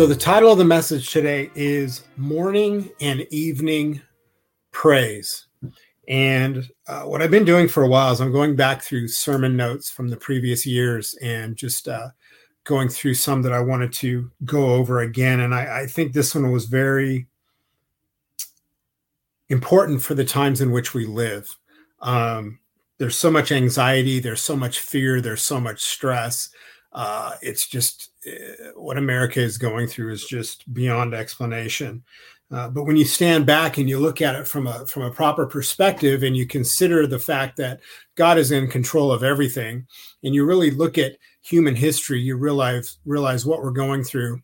So, the title of the message today is Morning and Evening Praise. And uh, what I've been doing for a while is I'm going back through sermon notes from the previous years and just uh, going through some that I wanted to go over again. And I, I think this one was very important for the times in which we live. Um, there's so much anxiety, there's so much fear, there's so much stress. Uh, it's just what America is going through is just beyond explanation. Uh, but when you stand back and you look at it from a from a proper perspective, and you consider the fact that God is in control of everything, and you really look at human history, you realize realize what we're going through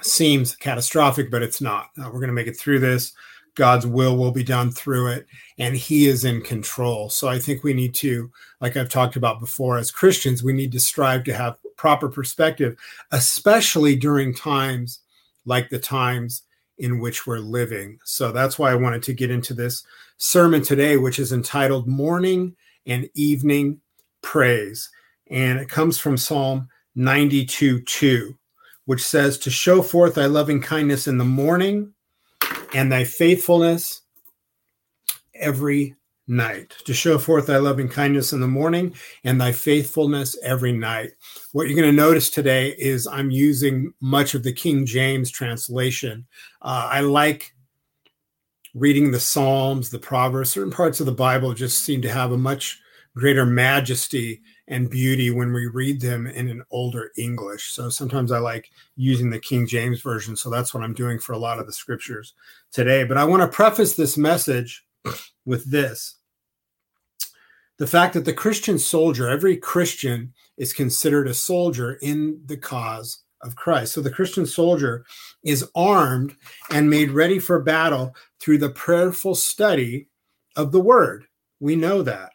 seems catastrophic, but it's not. Uh, we're going to make it through this. God's will will be done through it, and He is in control. So I think we need to, like I've talked about before, as Christians, we need to strive to have proper perspective, especially during times like the times in which we're living. So that's why I wanted to get into this sermon today, which is entitled Morning and Evening Praise. And it comes from Psalm 92 2, which says, To show forth thy loving kindness in the morning and thy faithfulness every night, to show forth thy loving kindness in the morning and thy faithfulness every night. What you're going to notice today is I'm using much of the King James translation. Uh, I like reading the Psalms, the Proverbs, certain parts of the Bible just seem to have a much greater majesty and beauty when we read them in an older English. So sometimes I like using the King James Version. So that's what I'm doing for a lot of the scriptures today. But I want to preface this message with this the fact that the Christian soldier, every Christian is considered a soldier in the cause of Christ. So the Christian soldier is armed and made ready for battle through the prayerful study of the word. We know that.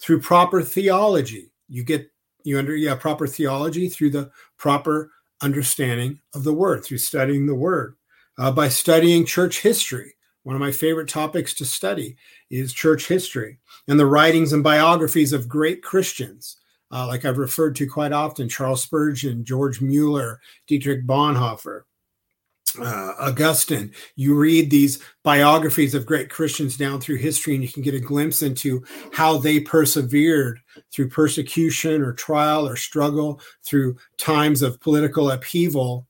Through proper theology, you get you under yeah proper theology through the proper understanding of the word through studying the word uh, by studying church history one of my favorite topics to study is church history and the writings and biographies of great christians uh, like i've referred to quite often charles spurgeon george mueller dietrich bonhoeffer uh, Augustine. You read these biographies of great Christians down through history, and you can get a glimpse into how they persevered through persecution or trial or struggle, through times of political upheaval,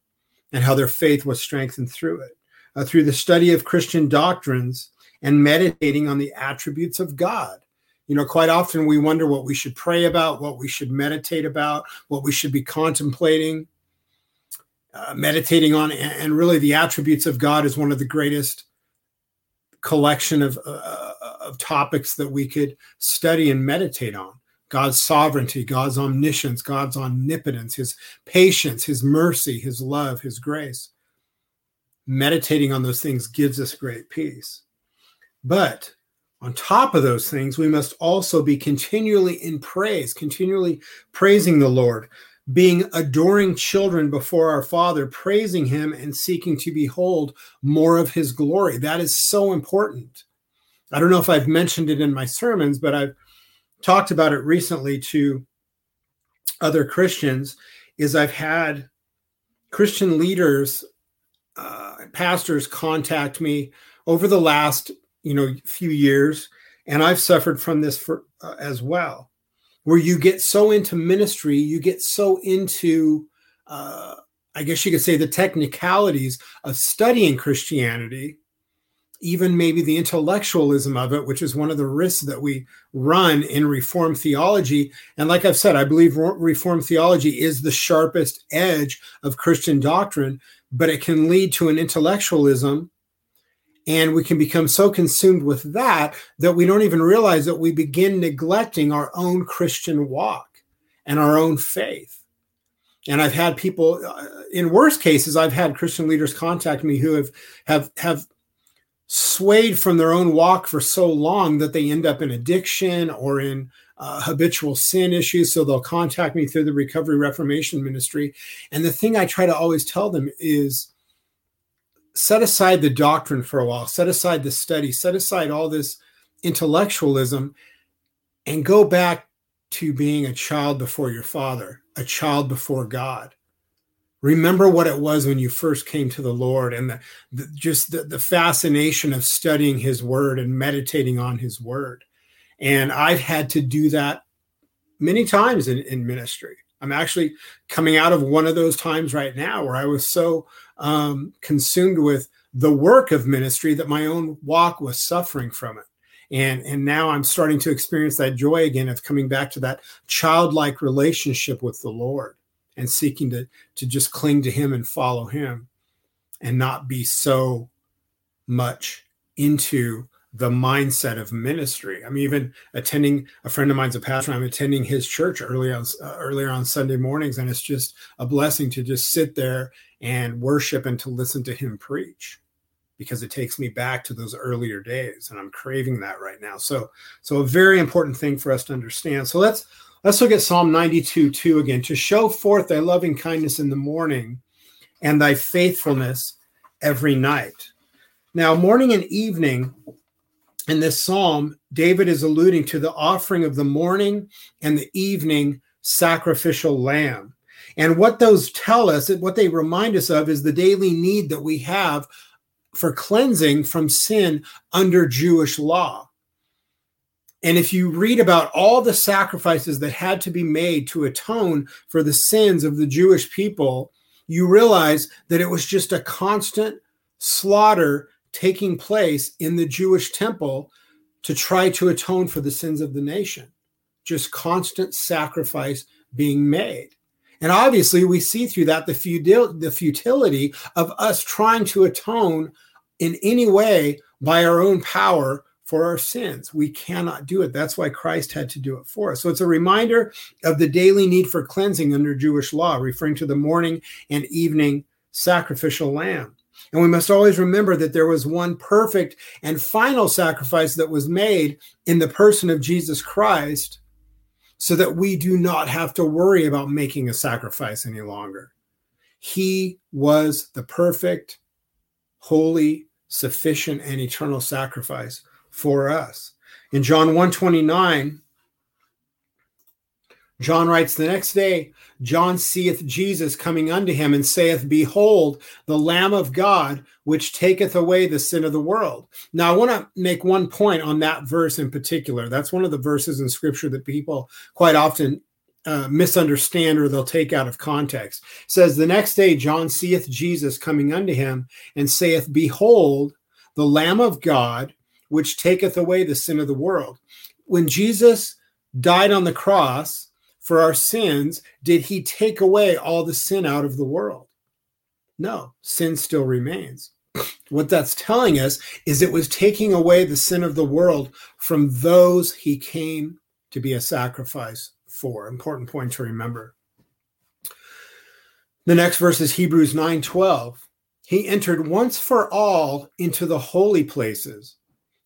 and how their faith was strengthened through it. Uh, through the study of Christian doctrines and meditating on the attributes of God. You know, quite often we wonder what we should pray about, what we should meditate about, what we should be contemplating uh, meditating on, and really the attributes of God is one of the greatest collection of, uh, uh, of topics that we could study and meditate on. God's sovereignty, God's omniscience, God's omnipotence, his patience, his mercy, his love, his grace. Meditating on those things gives us great peace. But on top of those things, we must also be continually in praise, continually praising the Lord, being adoring children before our Father, praising Him and seeking to behold more of His glory. That is so important. I don't know if I've mentioned it in my sermons, but I've talked about it recently to other Christians. Is I've had Christian leaders, uh, pastors contact me over the last you know few years, and I've suffered from this for, uh, as well where you get so into ministry, you get so into, uh, I guess you could say, the technicalities of studying Christianity, even maybe the intellectualism of it, which is one of the risks that we run in Reformed theology. And like I've said, I believe Reformed theology is the sharpest edge of Christian doctrine, but it can lead to an intellectualism and we can become so consumed with that that we don't even realize that we begin neglecting our own Christian walk and our own faith. And I've had people, uh, in worst cases, I've had Christian leaders contact me who have have have swayed from their own walk for so long that they end up in addiction or in uh, habitual sin issues. So they'll contact me through the Recovery Reformation Ministry. And the thing I try to always tell them is set aside the doctrine for a while, set aside the study, set aside all this intellectualism, and go back to being a child before your father, a child before God. Remember what it was when you first came to the lord and the, the, just the, the fascination of studying his word and meditating on his word. And i've had to do that many times in, in ministry. I'm actually coming out of one of those times right now where i was so um, consumed with the work of ministry that my own walk was suffering from it. And and now i'm starting to experience that joy again of coming back to that childlike relationship with the lord and seeking to to just cling to him and follow him and not be so much into the mindset of ministry. I'm even attending a friend of mine's a pastor. I'm attending his church early on uh, earlier on Sunday mornings, and it's just a blessing to just sit there and worship and to listen to him preach, because it takes me back to those earlier days, and I'm craving that right now. So, so a very important thing for us to understand. So let's Let's look at Psalm 92 2 again. To show forth thy loving kindness in the morning and thy faithfulness every night. Now, morning and evening in this psalm, David is alluding to the offering of the morning and the evening sacrificial lamb. And what those tell us, what they remind us of, is the daily need that we have for cleansing from sin under Jewish law. And if you read about all the sacrifices that had to be made to atone for the sins of the Jewish people, you realize that it was just a constant slaughter taking place in the Jewish temple to try to atone for the sins of the nation. Just constant sacrifice being made. And obviously, we see through that the, futil- the futility of us trying to atone in any way by our own power for our sins. We cannot do it. That's why Christ had to do it for us. So it's a reminder of the daily need for cleansing under Jewish law, referring to the morning and evening sacrificial lamb. And we must always remember that there was one perfect and final sacrifice that was made in the person of Jesus Christ so that we do not have to worry about making a sacrifice any longer. He was the perfect, holy, sufficient, and eternal sacrifice for us. In John 129, John writes, The next day, John seeth Jesus coming unto him and saith, Behold, the Lamb of God, which taketh away the sin of the world. Now, I want to make one point on that verse in particular. That's one of the verses in scripture that people quite often uh, misunderstand or they'll take out of context. It says, The next day, John seeth Jesus coming unto him and saith, Behold, the Lamb of God, which taketh away the sin of the world. When Jesus died on the cross for our sins, did he take away all the sin out of the world? No, sin still remains. What that's telling us is it was taking away the sin of the world from those he came to be a sacrifice for. Important point to remember. The next verse is Hebrews 9 12. He entered once for all into the holy places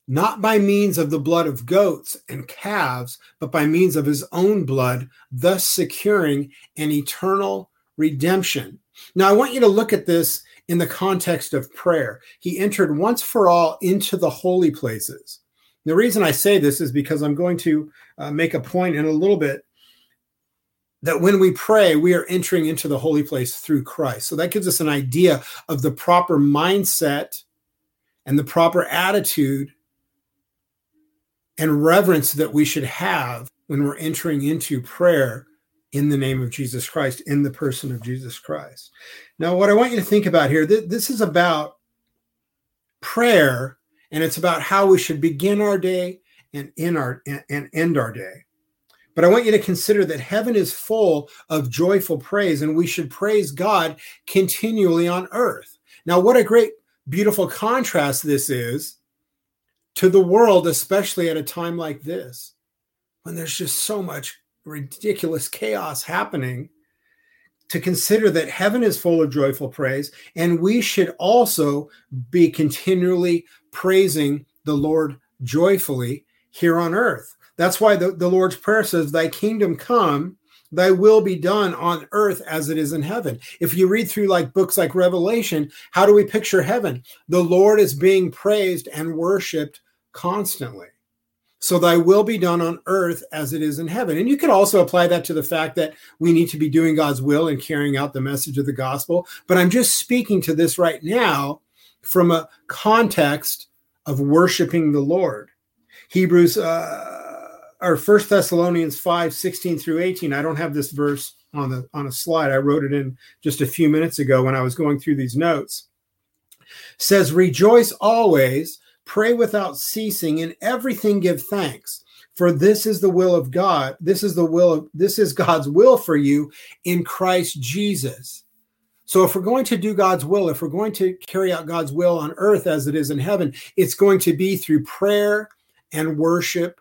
not by means of the blood of goats and calves, but by means of his own blood, thus securing an eternal redemption. Now, I want you to look at this in the context of prayer. He entered once for all into the holy places. The reason I say this is because I'm going to uh, make a point in a little bit that when we pray, we are entering into the holy place through Christ. So that gives us an idea of the proper mindset and the proper attitude and reverence that we should have when we're entering into prayer in the name of Jesus Christ, in the person of Jesus Christ. Now, what I want you to think about here, th- this is about prayer, and it's about how we should begin our day and in our and, and end our day. But I want you to consider that heaven is full of joyful praise, and we should praise God continually on earth. Now, what a great, beautiful contrast this is to the world, especially at a time like this, when there's just so much ridiculous chaos happening, to consider that heaven is full of joyful praise, and we should also be continually praising the Lord joyfully here on earth. That's why the, the Lord's Prayer says, Thy kingdom come, thy will be done on earth as it is in heaven. If you read through like books like Revelation, how do we picture heaven? The Lord is being praised and worshiped constantly. So thy will be done on earth as it is in heaven. And you could also apply that to the fact that we need to be doing God's will and carrying out the message of the gospel. But I'm just speaking to this right now from a context of worshiping the Lord. Hebrews uh, or First Thessalonians 5, 16 through 18. I don't have this verse on the on a slide. I wrote it in just a few minutes ago when I was going through these notes. Says, rejoice always Pray without ceasing. In everything give thanks. For this is the will of God. This is the will of this is God's will for you in Christ Jesus. So if we're going to do God's will, if we're going to carry out God's will on earth as it is in heaven, it's going to be through prayer and worship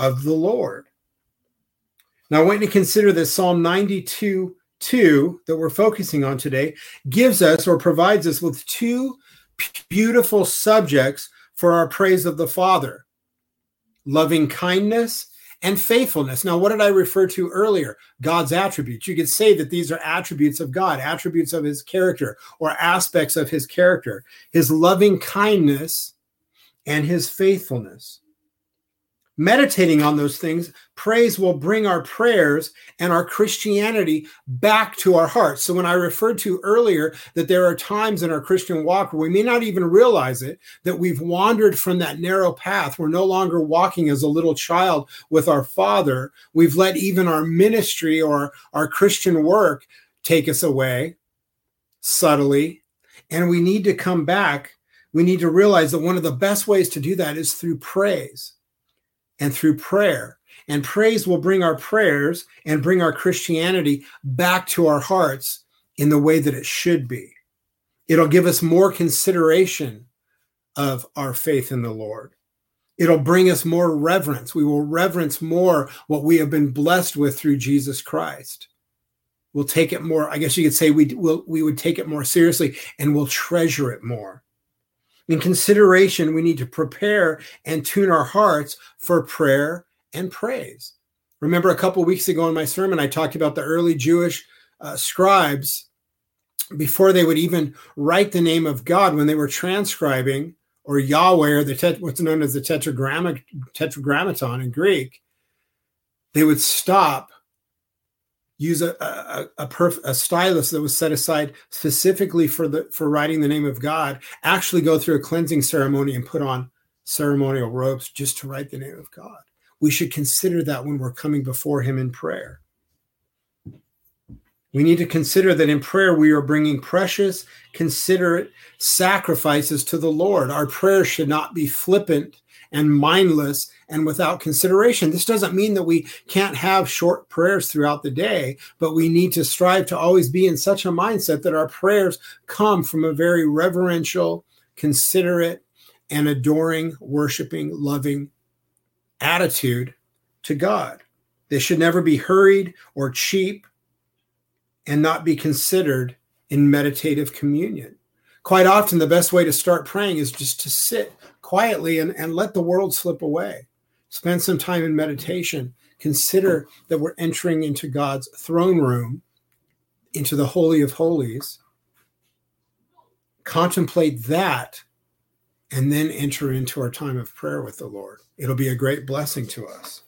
of the Lord. Now, I want you to consider this Psalm 92 2 that we're focusing on today gives us or provides us with two beautiful subjects for our praise of the Father loving kindness and faithfulness. Now, what did I refer to earlier? God's attributes. You could say that these are attributes of God, attributes of his character, or aspects of his character, his loving kindness and his faithfulness meditating on those things, praise will bring our prayers and our Christianity back to our hearts. So, when I referred to earlier that there are times in our Christian walk where we may not even realize it, that we've wandered from that narrow path, we're no longer walking as a little child with our Father. We've let even our ministry or our Christian work take us away subtly. And we need to come back. We need to realize that one of the best ways to do that is through praise and through prayer. And praise will bring our prayers and bring our Christianity back to our hearts in the way that it should be. It'll give us more consideration of our faith in the Lord. It'll bring us more reverence. We will reverence more what we have been blessed with through Jesus Christ. We'll take it more, I guess you could say we will we would take it more seriously and we'll treasure it more. In consideration, we need to prepare and tune our hearts for prayer and praise. Remember, a couple weeks ago in my sermon, I talked about the early Jewish uh, scribes before they would even write the name of God when they were transcribing or Yahweh or the tet- what's known as the tetragrammaton in Greek. They would stop use a a, a, perf- a stylus that was set aside specifically for the for writing the name of God, actually go through a cleansing ceremony and put on ceremonial robes just to write the name of God. We should consider that when we're coming before Him in prayer. We need to consider that in prayer we are bringing precious, considerate sacrifices to the Lord. Our prayers should not be flippant and mindless and without consideration. This doesn't mean that we can't have short prayers throughout the day, but we need to strive to always be in such a mindset that our prayers come from a very reverential, considerate, and adoring, worshiping, loving attitude to God. They should never be hurried or cheap and not be considered in meditative communion. Quite often, the best way to start praying is just to sit quietly and, and let the world slip away. Spend some time in meditation. Consider that we're entering into God's throne room, into the Holy of Holies. Contemplate that and then enter into our time of prayer with the Lord. It'll be a great blessing to us.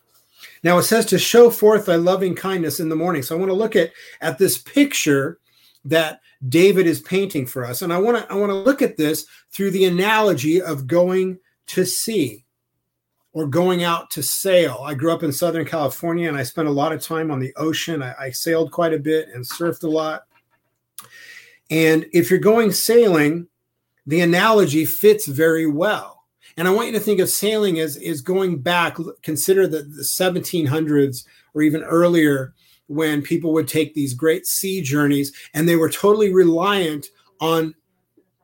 Now it says to show forth thy loving kindness in the morning. So I want to look at, at this picture that David is painting for us. And I want to I want to look at this through the analogy of going to sea or going out to sail. I grew up in Southern California and I spent a lot of time on the ocean. I, I sailed quite a bit and surfed a lot. And if you're going sailing, the analogy fits very well. And I want you to think of sailing as is going back, consider the, the 1700s or even earlier when people would take these great sea journeys and they were totally reliant on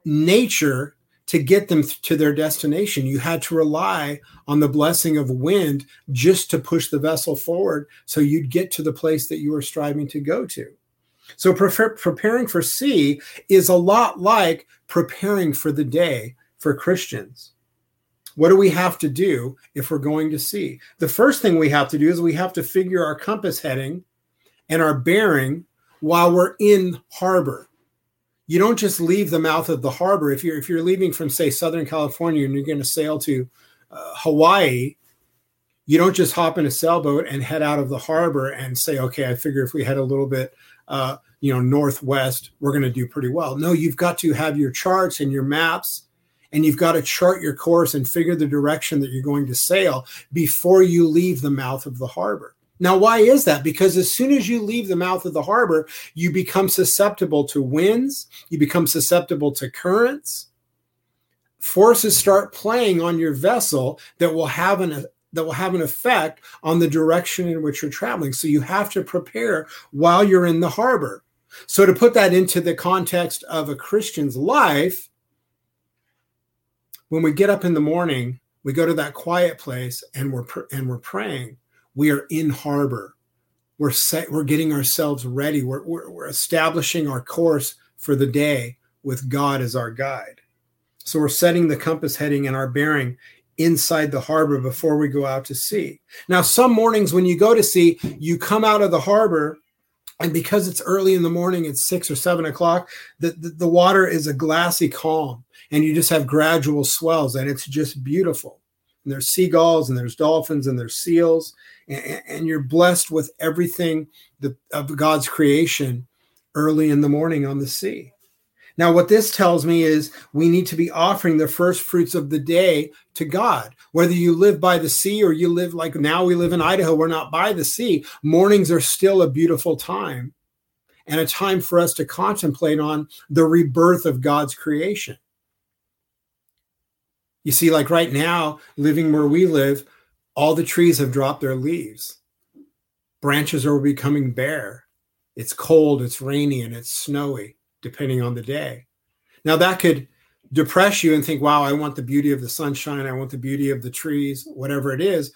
nature to get them to their destination. You had to rely on the blessing of wind just to push the vessel forward so you'd get to the place that you were striving to go to. So, pre- preparing for sea is a lot like preparing for the day for Christians. What do we have to do if we're going to sea? The first thing we have to do is we have to figure our compass heading and our bearing while we're in harbor. You don't just leave the mouth of the harbor. If you're if you're leaving from say Southern California and you're going to sail to uh, Hawaii, you don't just hop in a sailboat and head out of the harbor and say, okay, I figure if we head a little bit, uh, you know, northwest, we're going to do pretty well. No, you've got to have your charts and your maps, and you've got to chart your course and figure the direction that you're going to sail before you leave the mouth of the harbor. Now, why is that? Because as soon as you leave the mouth of the harbor, you become susceptible to winds, you become susceptible to currents. Forces start playing on your vessel that will have an that will have an effect on the direction in which you're traveling. So you have to prepare while you're in the harbor. So to put that into the context of a Christian's life, when we get up in the morning, we go to that quiet place and we're and we're praying. We are in harbor. We're set, we're getting ourselves ready. We're, we're, we're establishing our course for the day with God as our guide. So we're setting the compass heading and our bearing inside the harbor before we go out to sea. Now, some mornings when you go to sea, you come out of the harbor, and because it's early in the morning, it's six or seven o'clock, the, the, the water is a glassy calm, and you just have gradual swells, and it's just beautiful. And there's seagulls, and there's dolphins, and there's seals, and, and you're blessed with everything that, of God's creation early in the morning on the sea. Now, what this tells me is we need to be offering the first fruits of the day to God. Whether you live by the sea or you live like now we live in Idaho, we're not by the sea. Mornings are still a beautiful time and a time for us to contemplate on the rebirth of God's creation. You see, like right now, living where we live, all the trees have dropped their leaves. Branches are becoming bare. It's cold, it's rainy, and it's snowy depending on the day. Now, that could depress you and think, wow, I want the beauty of the sunshine, I want the beauty of the trees, whatever it is.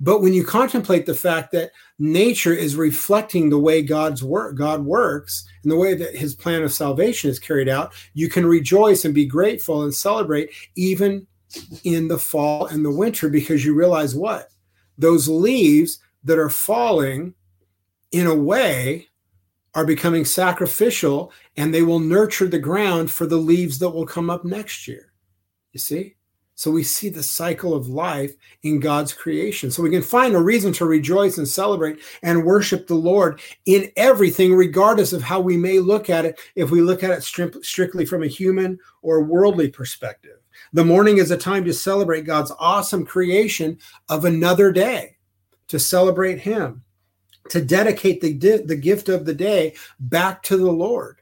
But when you contemplate the fact that nature is reflecting the way God's work, God works, and the way that His plan of salvation is carried out, you can rejoice and be grateful and celebrate even in the fall and the winter because you realize what those leaves that are falling in a way are becoming sacrificial and they will nurture the ground for the leaves that will come up next year. You see? So we see the cycle of life in God's creation. So we can find a reason to rejoice and celebrate and worship the Lord in everything, regardless of how we may look at it, if we look at it strictly from a human or worldly perspective. The morning is a time to celebrate God's awesome creation of another day, to celebrate Him to dedicate the, the gift of the day back to the Lord.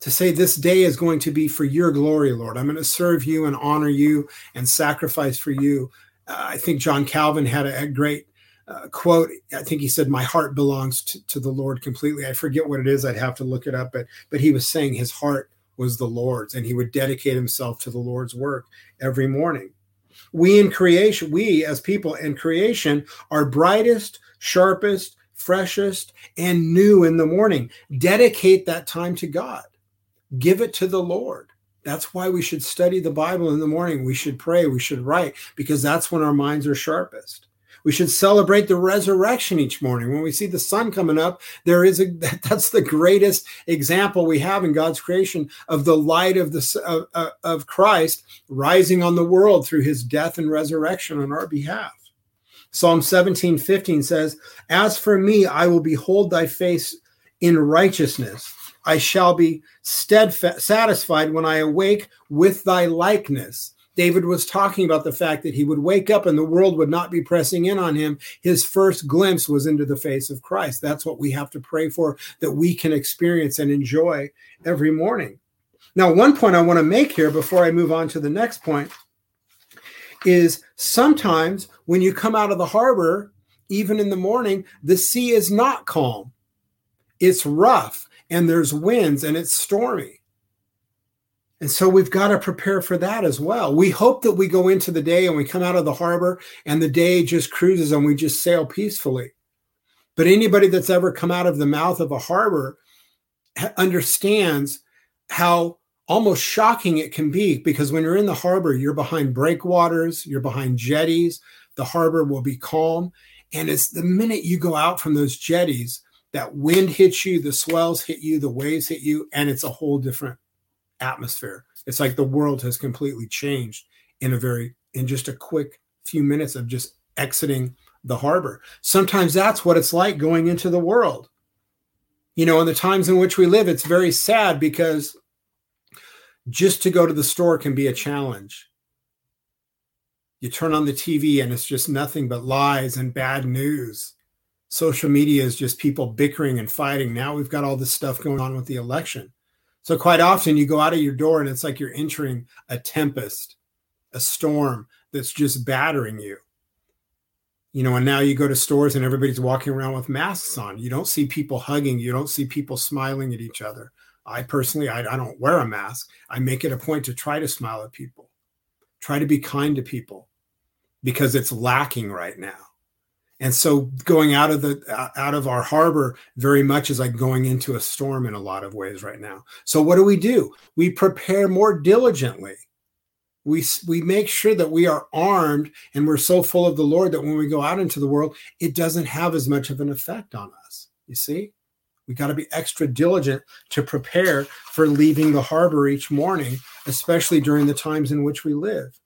To say this day is going to be for your glory, Lord. I'm going to serve you and honor you and sacrifice for you. Uh, I think John Calvin had a, a great uh, quote. I think he said, "My heart belongs to, to, the Lord completely." I forget what it is. I'd have to look it up, but but he was saying his heart was the Lord's, and he would dedicate himself to the Lord's work every morning. We in creation, we as people in creation, are brightest, sharpest, freshest, and new in the morning. Dedicate that time to God. Give it to the Lord. That's why we should study the Bible in the morning. We should pray. We should write because that's when our minds are sharpest. We should celebrate the resurrection each morning. When we see the sun coming up, there is a that's the greatest example we have in God's creation of the light of the of, of Christ rising on the world through his death and resurrection on our behalf. Psalm 17, 15 says, As for me, I will behold thy face in righteousness. I shall be steadfast, satisfied when I awake with thy likeness. David was talking about the fact that he would wake up and the world would not be pressing in on him. His first glimpse was into the face of Christ. That's what we have to pray for, that we can experience and enjoy every morning. Now, one point I want to make here before I move on to the next point is sometimes when you come out of the harbor, even in the morning, the sea is not calm. It's rough and there's winds and it's stormy. And so we've got to prepare for that as well. We hope that we go into the day and we come out of the harbor and the day just cruises and we just sail peacefully. But anybody that's ever come out of the mouth of a harbor understands how almost shocking it can be because when you're in the harbor, you're behind breakwaters, you're behind jetties, the harbor will be calm. And it's the minute you go out from those jetties, that wind hits you, the swells hit you, the waves hit you, and it's a whole different atmosphere. It's like the world has completely changed in a very, in just a quick few minutes of just exiting the harbor. Sometimes that's what it's like going into the world. You know, in the times in which we live, it's very sad because just to go to the store can be a challenge. You turn on the TV and it's just nothing but lies and bad news. Social media is just people bickering and fighting. Now we've got all this stuff going on with the election. So, quite often, you go out of your door and it's like you're entering a tempest, a storm that's just battering you. You know and now you go to stores and everybody's walking around with masks on. You don't see people hugging. You don't see people smiling at each other. I personally I, I, don't wear a mask. I make it a point to try to smile at people try to be kind to people because it's lacking right now and so going out of the uh, out of our harbor very much is like going into a storm in a lot of ways right now. So what do we do? We prepare more diligently. We we make sure that we are armed and we're so full of the lord that when we go out into the world it doesn't have as much of an effect on us. You see? We got to be extra diligent to prepare for leaving the harbor each morning especially during the times in which we live.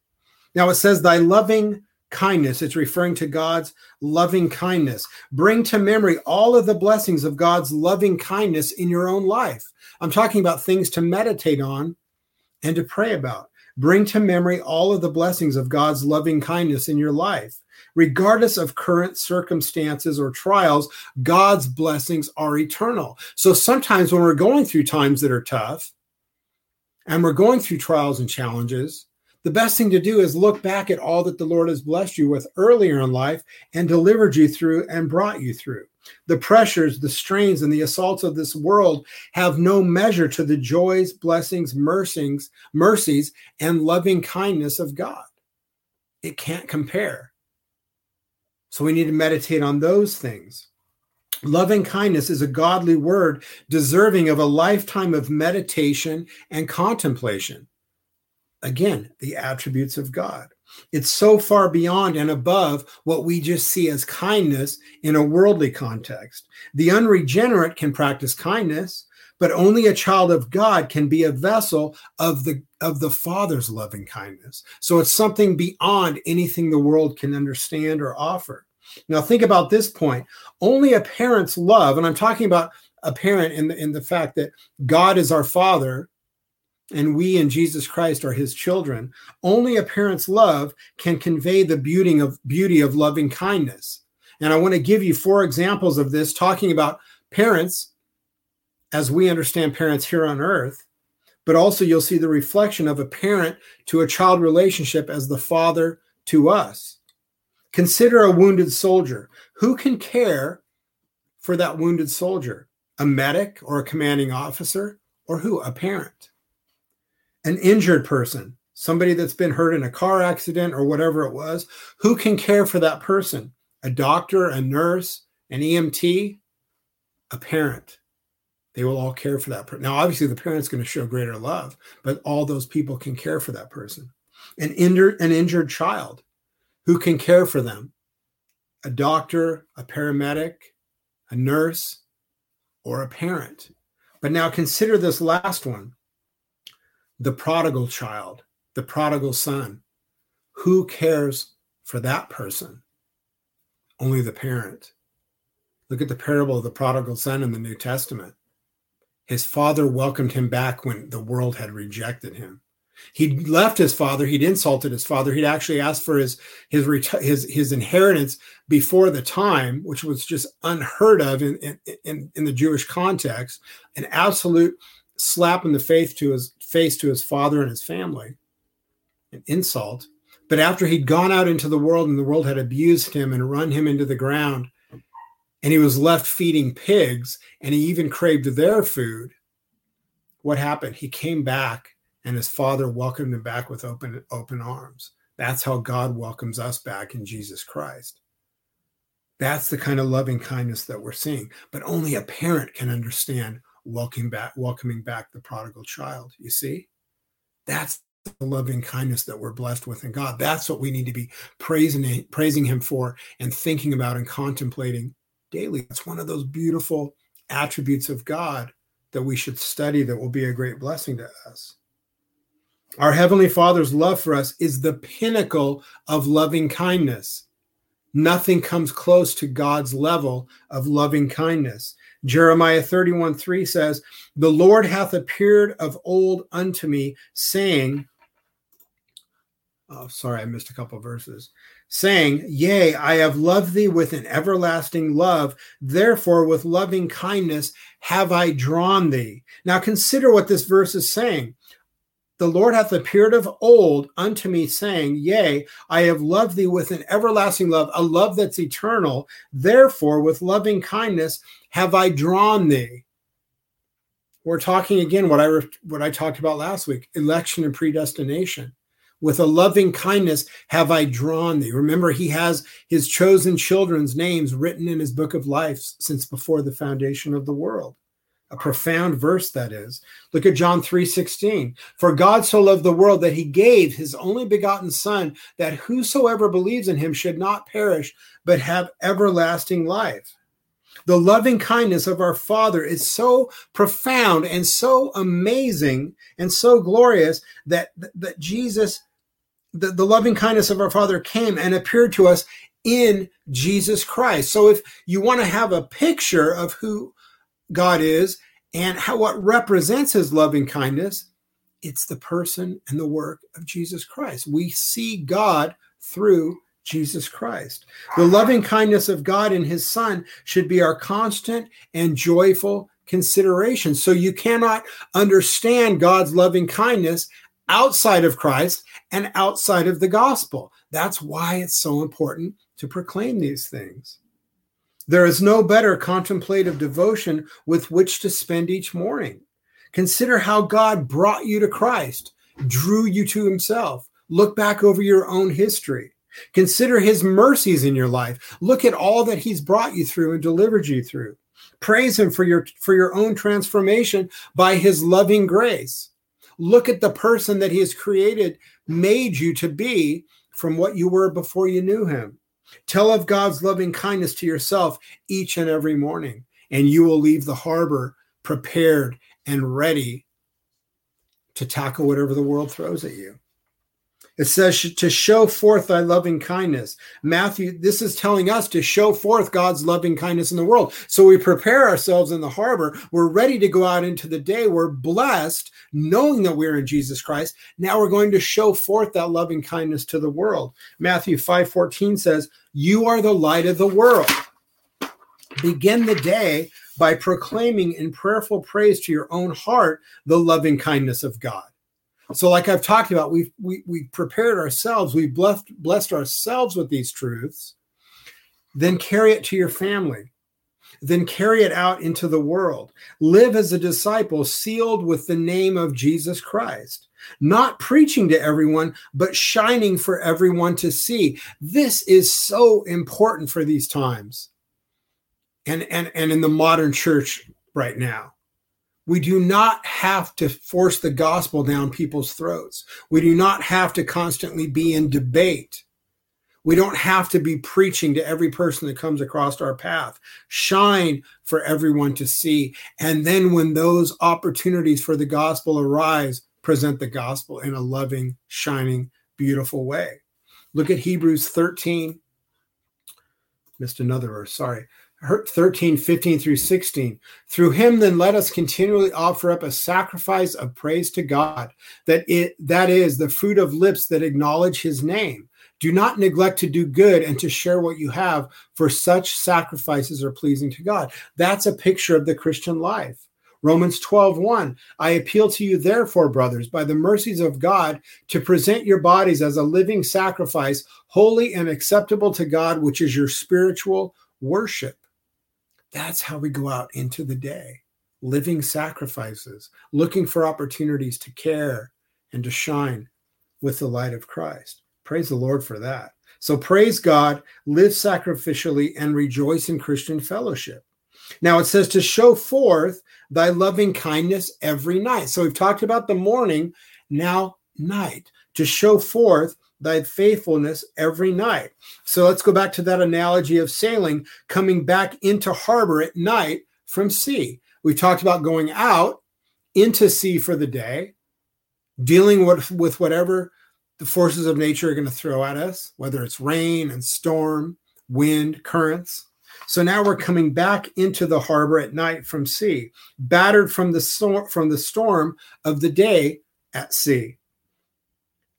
Now it says thy loving kindness it's referring to god's loving kindness bring to memory all of the blessings of god's loving kindness in your own life i'm talking about things to meditate on and to pray about Bring to memory all of the blessings of God's loving kindness in your life. Regardless of current circumstances or trials, God's blessings are eternal. So sometimes when we're going through times that are tough and we're going through trials and challenges, the best thing to do is look back at all that the Lord has blessed you with earlier in life and delivered you through and brought you through. The pressures, the strains, and the assaults of this world have no measure to the joys, blessings, mercies, mercies, and loving kindness of God. It can't compare. So we need to meditate on those things. Loving kindness is a godly word deserving of a lifetime of meditation and contemplation. Again, the attributes of God. It's so far beyond and above what we just see as kindness in a worldly context. The unregenerate can practice kindness, but only a child of God can be a vessel of the of the Father's loving kindness. So it's something beyond anything the world can understand or offer. Now think about this point. Only a parent's love, and I'm talking about a parent in the in the fact that God is our father and we in Jesus Christ are his children, only a parent's love can convey the beauty of beauty of loving kindness. And I want to give you four examples of this talking about parents as we understand parents here on earth, but also you'll see the reflection of a parent to a child relationship as the father to us. Consider a wounded soldier. Who can care for that wounded soldier? A medic or a commanding officer? Or who? A parent an injured person, somebody that's been hurt in a car accident or whatever it was, who can care for that person? A doctor, a nurse, an EMT, a parent. They will all care for that person. Now, obviously, the parent's going to show greater love, but all those people can care for that person. An injured, an injured child, who can care for them? A doctor, a paramedic, a nurse, or a parent. But now consider this last one the prodigal child, the prodigal son. Who cares for that person? Only the parent. Look at the parable of the prodigal son in the New Testament. His father welcomed him back when the world had rejected him. He'd left his father. He'd insulted his father. He'd actually asked for his his his his inheritance before the time, which was just unheard of in in, in the Jewish context. An absolute slap in the face to his face to his father and his family, an insult. But after he'd gone out into the world and the world had abused him and run him into the ground, and he was left feeding pigs, and he even craved their food, what happened? He came back, and his father welcomed him back with open open arms. That's how God welcomes us back in Jesus Christ. That's the kind of loving kindness that we're seeing. But only a parent can understand welcoming back welcoming back the prodigal child you see? That's the loving kindness that we're blessed with in god. That's what we need to be praising praising him for and thinking about and contemplating daily. It's one of those beautiful attributes of god that we should study that will be a great blessing to us. Our heavenly father's love for us is the pinnacle of loving kindness. Nothing comes close to God's level of loving kindness. Jeremiah 31 3 says, The Lord hath appeared of old unto me, saying, Oh, sorry, I missed a couple verses. Saying, Yea, I have loved thee with an everlasting love. Therefore, with loving kindness have I drawn thee. Now, consider what this verse is saying. The Lord hath appeared of old unto me, saying, Yea, I have loved thee with an everlasting love, a love that's eternal. Therefore, with loving kindness have I drawn thee. We're talking again what I what I talked about last week, election and predestination. With a loving kindness have I drawn thee. Remember, he has his chosen children's names written in his book of life since before the foundation of the world. A profound verse that is. Look at John 3:16. For God so loved the world that he gave his only begotten son that whosoever believes in him should not perish but have everlasting life. The loving kindness of our Father is so profound and so amazing and so glorious that, that Jesus, the, the loving kindness of our Father came and appeared to us in Jesus Christ. So if you want to have a picture of who God is and how what represents his loving kindness, it's the person and the work of Jesus Christ. We see God through Jesus Christ. The loving kindness of God and his son should be our constant and joyful consideration. So you cannot understand God's loving kindness outside of Christ and outside of the gospel. That's why it's so important to proclaim these things. There is no better contemplative devotion with which to spend each morning. Consider how God brought you to Christ, drew you to himself. Look back over your own history. Consider his mercies in your life. Look at all that he's brought you through and delivered you through. Praise him for your for your own transformation by his loving grace. Look at the person that he has created, made you to be from what you were before you knew him. Tell of God's loving kindness to yourself each and every morning, and you will leave the harbor prepared and ready to tackle whatever the world throws at you. It says to show forth thy loving kindness. Matthew, this is telling us to show forth God's loving kindness in the world. So we prepare ourselves in the harbor. We're ready to go out into the day. We're blessed knowing that we're in Jesus Christ. Now we're going to show forth that loving kindness to the world. Matthew 5 14 says, You are the light of the world. Begin the day by proclaiming in prayerful praise to your own heart the loving kindness of God. So, like I've talked about, we've we we prepared ourselves, we've blessed blessed ourselves with these truths. Then carry it to your family. Then carry it out into the world. Live as a disciple sealed with the name of Jesus Christ. Not preaching to everyone, but shining for everyone to see. This is so important for these times. And, and, and in the modern church right now. We do not have to force the gospel down people's throats. We do not have to constantly be in debate. We don't have to be preaching to every person that comes across our path. Shine for everyone to see. And then when those opportunities for the gospel arise, present the gospel in a loving, shining, beautiful way. Look at Hebrews 13. Missed another verse, sorry. 13, 15 through 16. Through him, then let us continually offer up a sacrifice of praise to God, that it that is the fruit of lips that acknowledge his name. Do not neglect to do good and to share what you have, for such sacrifices are pleasing to God. That's a picture of the Christian life. Romans 12, 1. I appeal to you, therefore, brothers, by the mercies of God, to present your bodies as a living sacrifice, holy and acceptable to God, which is your spiritual worship. That's how we go out into the day, living sacrifices, looking for opportunities to care and to shine with the light of Christ. Praise the Lord for that. So praise God, live sacrificially, and rejoice in Christian fellowship. Now it says to show forth thy loving kindness every night. So we've talked about the morning, now night, to show forth thy faithfulness every night. So let's go back to that analogy of sailing, coming back into harbor at night from sea. We talked about going out into sea for the day, dealing with, with whatever the forces of nature are going to throw at us, whether it's rain and storm, wind, currents. So now we're coming back into the harbor at night from sea, battered from the storm from the storm of the day at sea.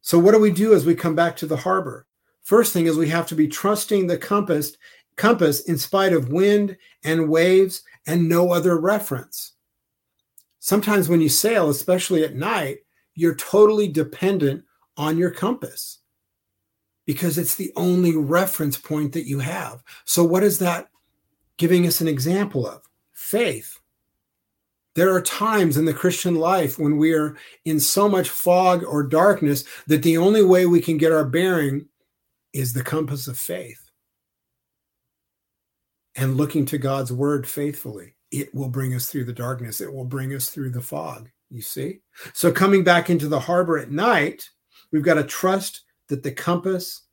So what do we do as we come back to the harbor? First thing is we have to be trusting the compass compass in spite of wind and waves and no other reference. Sometimes when you sail, especially at night, you're totally dependent on your compass because it's the only reference point that you have. So, what is that giving us an example of? Faith. There are times in the Christian life when we are in so much fog or darkness that the only way we can get our bearing is the compass of faith and looking to God's word faithfully. It will bring us through the darkness, it will bring us through the fog. You see? So, coming back into the harbor at night, we've got to trust that the compass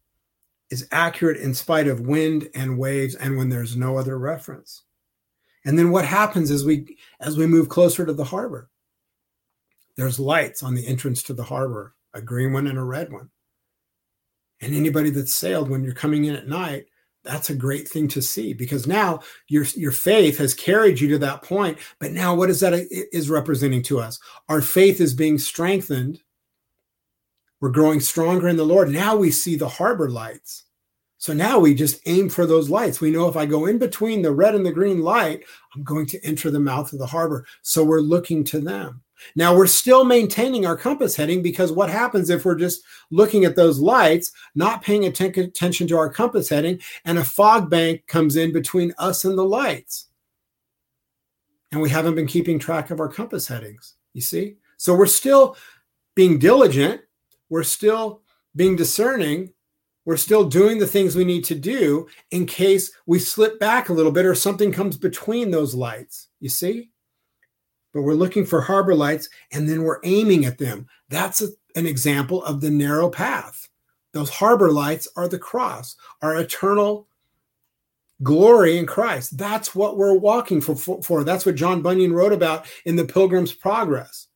is accurate in spite of wind and waves and when there's no other reference. And then what happens as we as we move closer to the harbor? There's lights on the entrance to the harbor, a green one and a red one. And anybody that's sailed when you're coming in at night, that's a great thing to see because now your your faith has carried you to that point but now what is that is representing to us our faith is being strengthened we're growing stronger in the lord now we see the harbor lights so now we just aim for those lights. We know if i go in between the red and the green light i'm going to enter the mouth of the harbor. So we're looking to them. Now we're still maintaining our compass heading because what happens if we're just looking at those lights, not paying attention to our compass heading, and a fog bank comes in between us and the lights? And we haven't been keeping track of our compass headings, you see? So we're still being diligent, we're still being discerning, we're still doing the things we need to do in case we slip back a little bit or something comes between those lights, you see? but we're looking for harbor lights and then we're aiming at them. That's a, an example of the narrow path. Those harbor lights are the cross, our eternal glory in Christ. That's what we're walking for, for, for. That's what John Bunyan wrote about in the Pilgrim's Progress.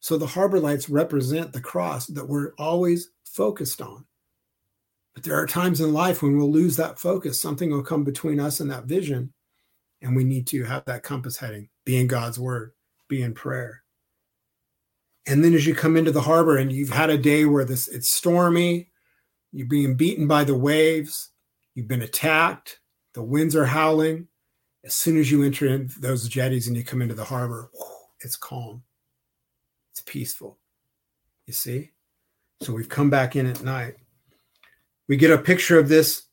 So the harbor lights represent the cross that we're always focused on. But there are times in life when we'll lose that focus. Something will come between us and that vision. And we need to have that compass heading, be in God's word be in prayer. And then as you come into the harbor and you've had a day where this it's stormy, you're being beaten by the waves, you've been attacked, the winds are howling. As soon as you enter in those jetties and you come into the harbor, it's calm. It's peaceful. You see? So we've come back in at night. We get a picture of this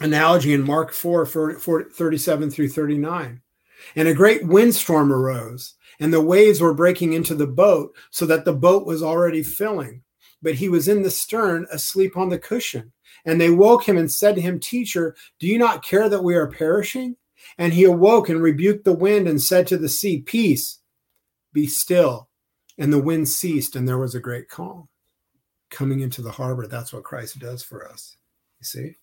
analogy in Mark 4, 37 through 39. And a great windstorm arose, and the waves were breaking into the boat so that the boat was already filling. But he was in the stern, asleep on the cushion. And they woke him and said to him, Teacher, do you not care that we are perishing? And he awoke and rebuked the wind and said to the sea, Peace, be still. And the wind ceased, and there was a great calm. Coming into the harbor, that's what Christ does for us. You see?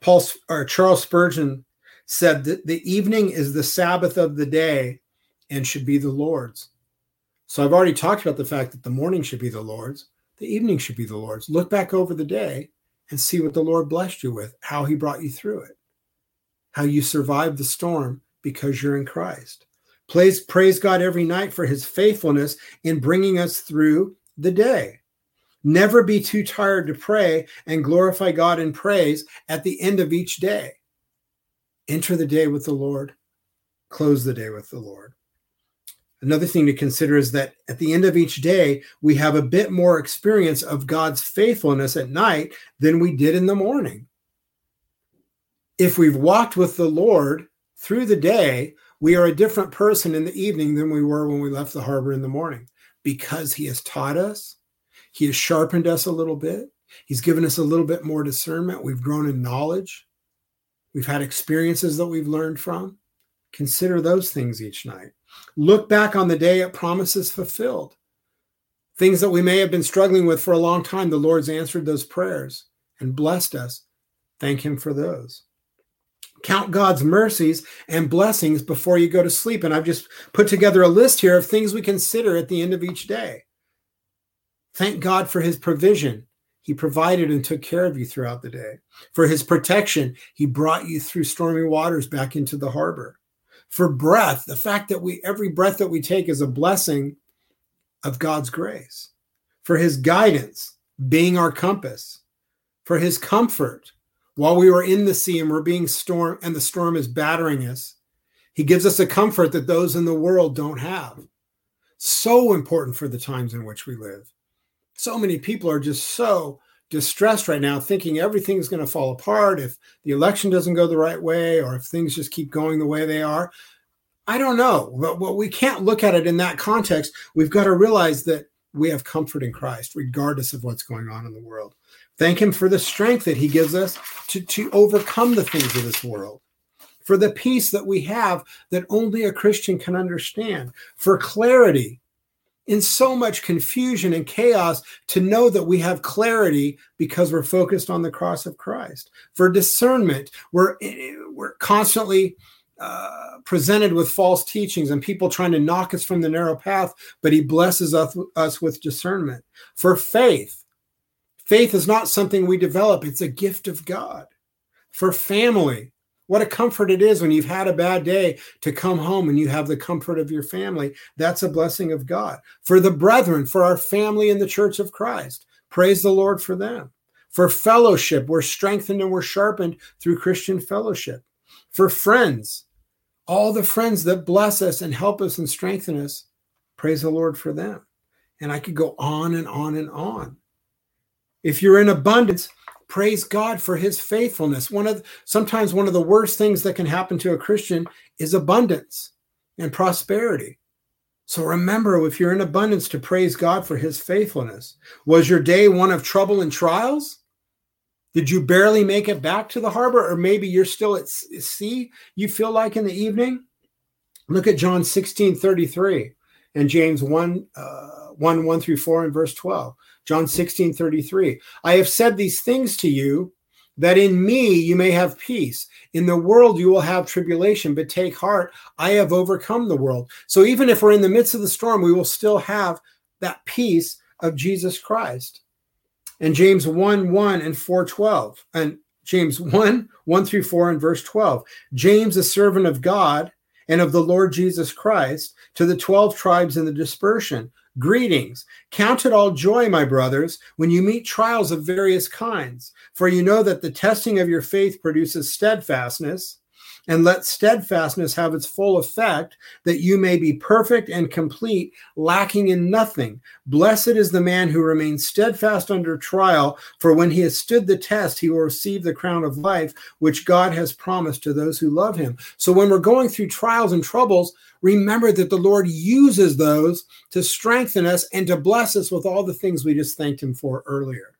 Paul or Charles Spurgeon said that the evening is the Sabbath of the day and should be the Lord's. So I've already talked about the fact that the morning should be the Lord's, the evening should be the Lord's. Look back over the day and see what the Lord blessed you with, how he brought you through it, how you survived the storm because you're in Christ. Praise, praise God every night for his faithfulness in bringing us through the day. Never be too tired to pray and glorify God in praise at the end of each day. Enter the day with the Lord, close the day with the Lord. Another thing to consider is that at the end of each day, we have a bit more experience of God's faithfulness at night than we did in the morning. If we've walked with the Lord through the day, we are a different person in the evening than we were when we left the harbor in the morning because He has taught us, He has sharpened us a little bit, He's given us a little bit more discernment. We've grown in knowledge, we've had experiences that we've learned from. Consider those things each night. Look back on the day it promises fulfilled. Things that we may have been struggling with for a long time, the Lord's answered those prayers and blessed us. Thank Him for those. Count God's mercies and blessings before you go to sleep. And I've just put together a list here of things we consider at the end of each day. Thank God for His provision He provided and took care of you throughout the day. For his protection, he brought you through stormy waters back into the harbor. For breath, the fact that we every breath that we take is a blessing of God's grace. For his guidance, being our compass. For his comfort, while we were in the sea and we're being storm and the storm is battering us, he gives us a comfort that those in the world don't have. So important for the times in which we live so many people are just so distressed right now, thinking everything's going to fall apart if the election doesn't go the right way or if things just keep going the way they are. I don't know, but we can't look at it in that context. We've got to realize that we have comfort in Christ, regardless of what's going on in the world. Thank Him for the strength that He gives us to, to overcome the things of this world, for the peace that we have that only a Christian can understand, for clarity in so much confusion and chaos to know that we have clarity because we're focused on the cross of Christ. For discernment, we're, we're constantly uh, presented with false teachings and people trying to knock us from the narrow path, but He blesses us, us with discernment. For faith, faith is not something we develop, it's a gift of God. For family, what a comfort it is when you've had a bad day to come home and you have the comfort of your family. That's a blessing of God. For the brethren, for our family in the church of Christ, praise the Lord for them. For fellowship, we're strengthened and we're sharpened through Christian fellowship. For friends, all the friends that bless us and help us and strengthen us, praise the Lord for them. And I could go on and on and on. If you're in abundance, praise God for his faithfulness. One of sometimes one of the worst things that can happen to a Christian is abundance and prosperity. So remember if you're in abundance to praise God for his faithfulness. Was your day one of trouble and trials? Did you barely make it back to the harbor or maybe you're still at sea you feel like in the evening? Look at John 16 33 and James 1 uh, 1 1 through 4 and verse 12. John 16 33. I have said these things to you that in me you may have peace. In the world you will have tribulation, but take heart, I have overcome the world. So even if we're in the midst of the storm, we will still have that peace of Jesus Christ. And James 1 1 and 4 12. And James 1 1 through 4 and verse 12. James, a servant of God and of the Lord Jesus Christ, to the 12 tribes in the dispersion Greetings. Count it all joy, my brothers, when you meet trials of various kinds, for you know that the testing of your faith produces steadfastness and let steadfastness have its full effect, that you may be perfect and complete, lacking in nothing. Blessed is the man who remains steadfast under trial, for when he has stood the test, he will receive the crown of life, which God has promised to those who love him. So when we're going through trials and troubles, remember that the Lord uses those to strengthen us and to bless us with all the things we just thanked him for earlier.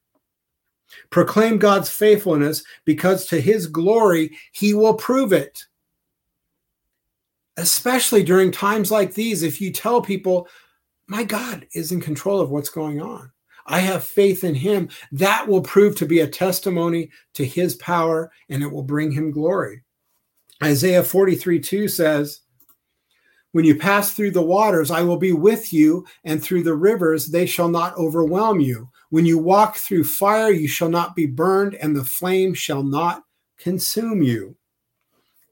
Proclaim God's faithfulness because to his glory he will prove it. Especially during times like these, if you tell people, my God is in control of what's going on. I have faith in him. That will prove to be a testimony to his power and it will bring him glory. Isaiah 43 2 says, when you pass through the waters, I will be with you, and through the rivers, they shall not overwhelm you. When you walk through fire, you shall not be burned, and the flame shall not consume you.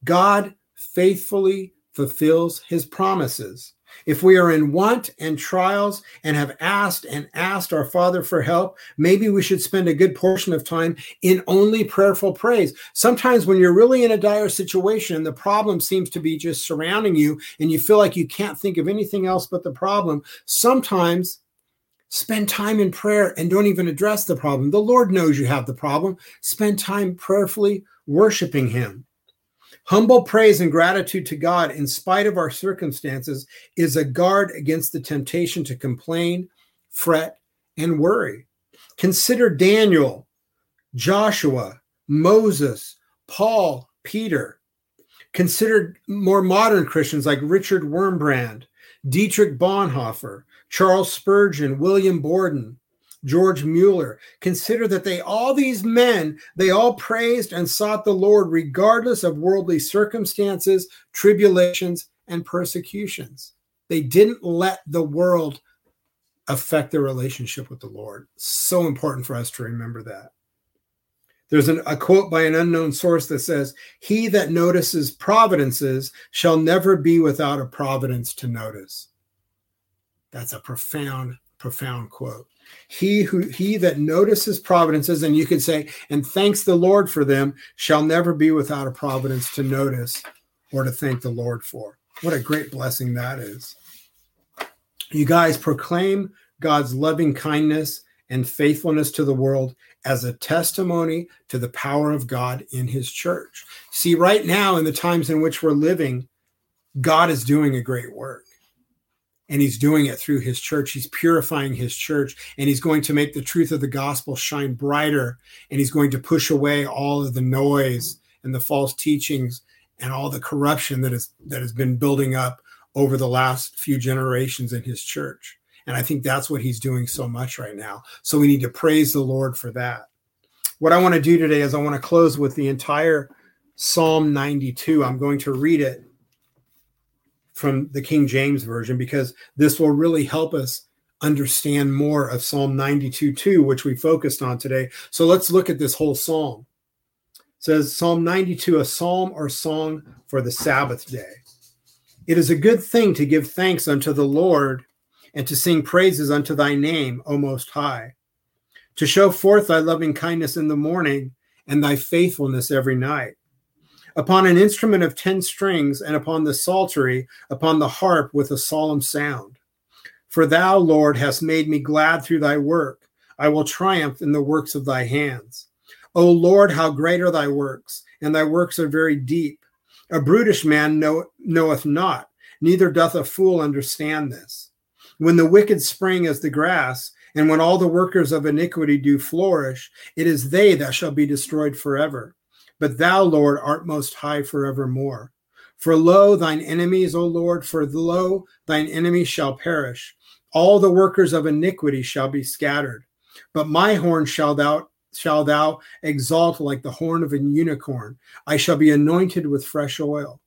God faithfully fulfills his promises. If we are in want and trials and have asked and asked our Father for help, maybe we should spend a good portion of time in only prayerful praise. Sometimes when you're really in a dire situation and the problem seems to be just surrounding you and you feel like you can't think of anything else but the problem, sometimes spend time in prayer and don't even address the problem. The Lord knows you have the problem. Spend time prayerfully worshiping Him. Humble praise and gratitude to God in spite of our circumstances is a guard against the temptation to complain, fret, and worry. Consider Daniel, Joshua, Moses, Paul, Peter. Consider more modern Christians like Richard Wurmbrand, Dietrich Bonhoeffer, Charles Spurgeon, William Borden, George Mueller. Consider that they, all these men, they all praised and sought the Lord regardless of worldly circumstances, tribulations, and persecutions. They didn't let the world affect their relationship with the Lord. So important for us to remember that. There's an, a quote by an unknown source that says, He that notices providences shall never be without a providence to notice. That's a profound, profound quote. He who he that notices providences, and you could say, and thanks the Lord for them, shall never be without a providence to notice or to thank the Lord for. What a great blessing that is. You guys proclaim God's loving kindness and faithfulness to the world as a testimony to the power of God in his church. See, right now, in the times in which we're living, God is doing a great work. And he's doing it through his church. He's purifying his church, and he's going to make the truth of the gospel shine brighter. And he's going to push away all of the noise and the false teachings and all the corruption that is that has been building up over the last few generations in his church. And I think that's what he's doing so much right now. So we need to praise the Lord for that. What I want to do today is I want to close with the entire Psalm 92. I'm going to read it from the King James Version because this will really help us understand more of Psalm 92 2, which we focused on today. So let's look at this whole psalm. It says Psalm 92, a psalm or song for the Sabbath day. It is a good thing to give thanks unto the Lord and to sing praises unto thy name, O Most High, to show forth thy loving kindness in the morning and thy faithfulness every night. Upon an instrument of ten strings, and upon the psaltery, upon the harp with a solemn sound. For thou, Lord, hast made me glad through thy work. I will triumph in the works of thy hands. O Lord, how great are thy works, and thy works are very deep. A brutish man know, knoweth not, neither doth a fool understand this. When the wicked spring as the grass, and when all the workers of iniquity do flourish, it is they that shall be destroyed forever. But thou, Lord, art most high forevermore. For lo, thine enemies, O Lord, for lo, thine enemies shall perish. All the workers of iniquity shall be scattered. But my horn shall thou shall thou exalt like the horn of an unicorn. I shall be anointed with fresh oil.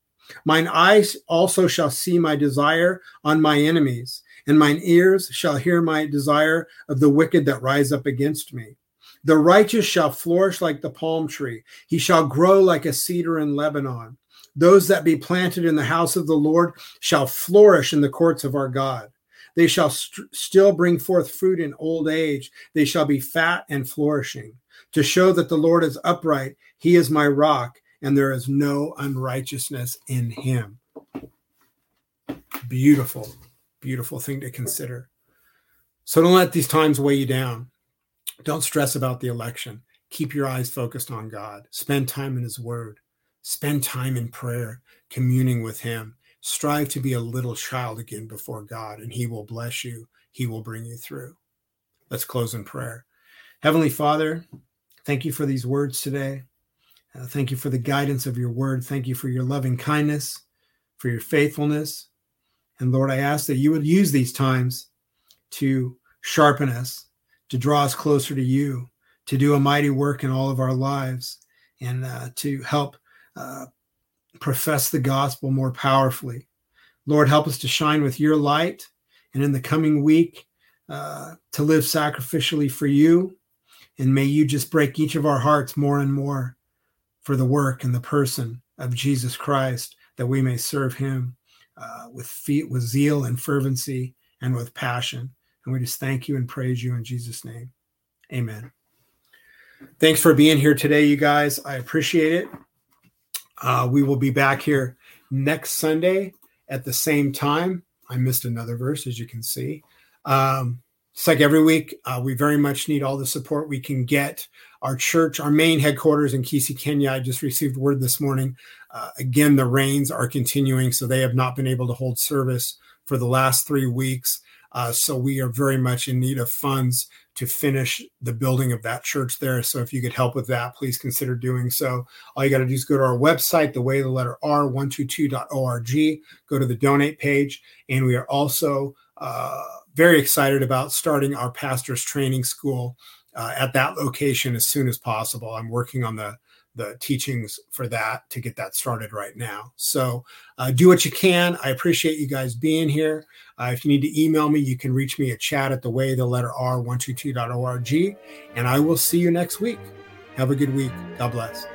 Mine eyes also shall see my desire on my enemies, and mine ears shall hear my desire of the wicked that rise up against me. The righteous shall flourish like the palm tree, he shall grow like a cedar in Lebanon. Those that be planted in the house of the Lord shall flourish in the courts of our God. They shall st- still bring forth fruit in old age. They shall be fat and flourishing. To show that the Lord is upright, he is my rock, and there is no unrighteousness in him. Beautiful beautiful thing to consider. So don't let these times weigh you down. Don't stress about the election. Keep your eyes focused on God. Spend time in His Word. Spend time in prayer, communing with Him. Strive to be a little child again before God, and He will bless you. He will bring you through. Let's close in prayer. Heavenly Father, thank you for these words today. Uh, thank you for the guidance of your word. Thank you for your loving kindness, for your faithfulness. And Lord, I ask that you would use these times to sharpen us, to draw us closer to you, to do a mighty work in all of our lives, and uh, to help uh, profess the gospel more powerfully. Lord, help us to shine with your light, and in the coming week, uh, to live sacrificially for you. And may you just break each of our hearts more and more for the work and the person of Jesus Christ, that we may serve him uh, with feet, with zeal and fervency and with passion. And we just thank you and praise you in Jesus' name. Amen. Thanks for being here today, you guys. I appreciate it. Uh, we will be back here next Sunday at the same time. I missed another verse, as you can see. Um, it's like every week, uh, we very much need all the support we can get. Our church, our main headquarters in Kisii, Kenya, I just received word this morning. Uh, again, the rains are continuing, so they have not been able to hold service for the last three weeks. Uh, so we are very much in need of funds to finish the building of that church there. So if you could help with that, please consider doing so. All you got to do is go to our website, the way the letter R 122.org, go to the donate page. And we are also uh, very excited about starting our pastor's training school uh, at that location as soon as possible. I'm working on the the teachings for that to get that started right now. So uh, do what you can. I appreciate you guys being here. Uh, if you need to email me, you can reach me at Chad at the way the letter R122.org. And I will see you next week. Have a good week. God bless.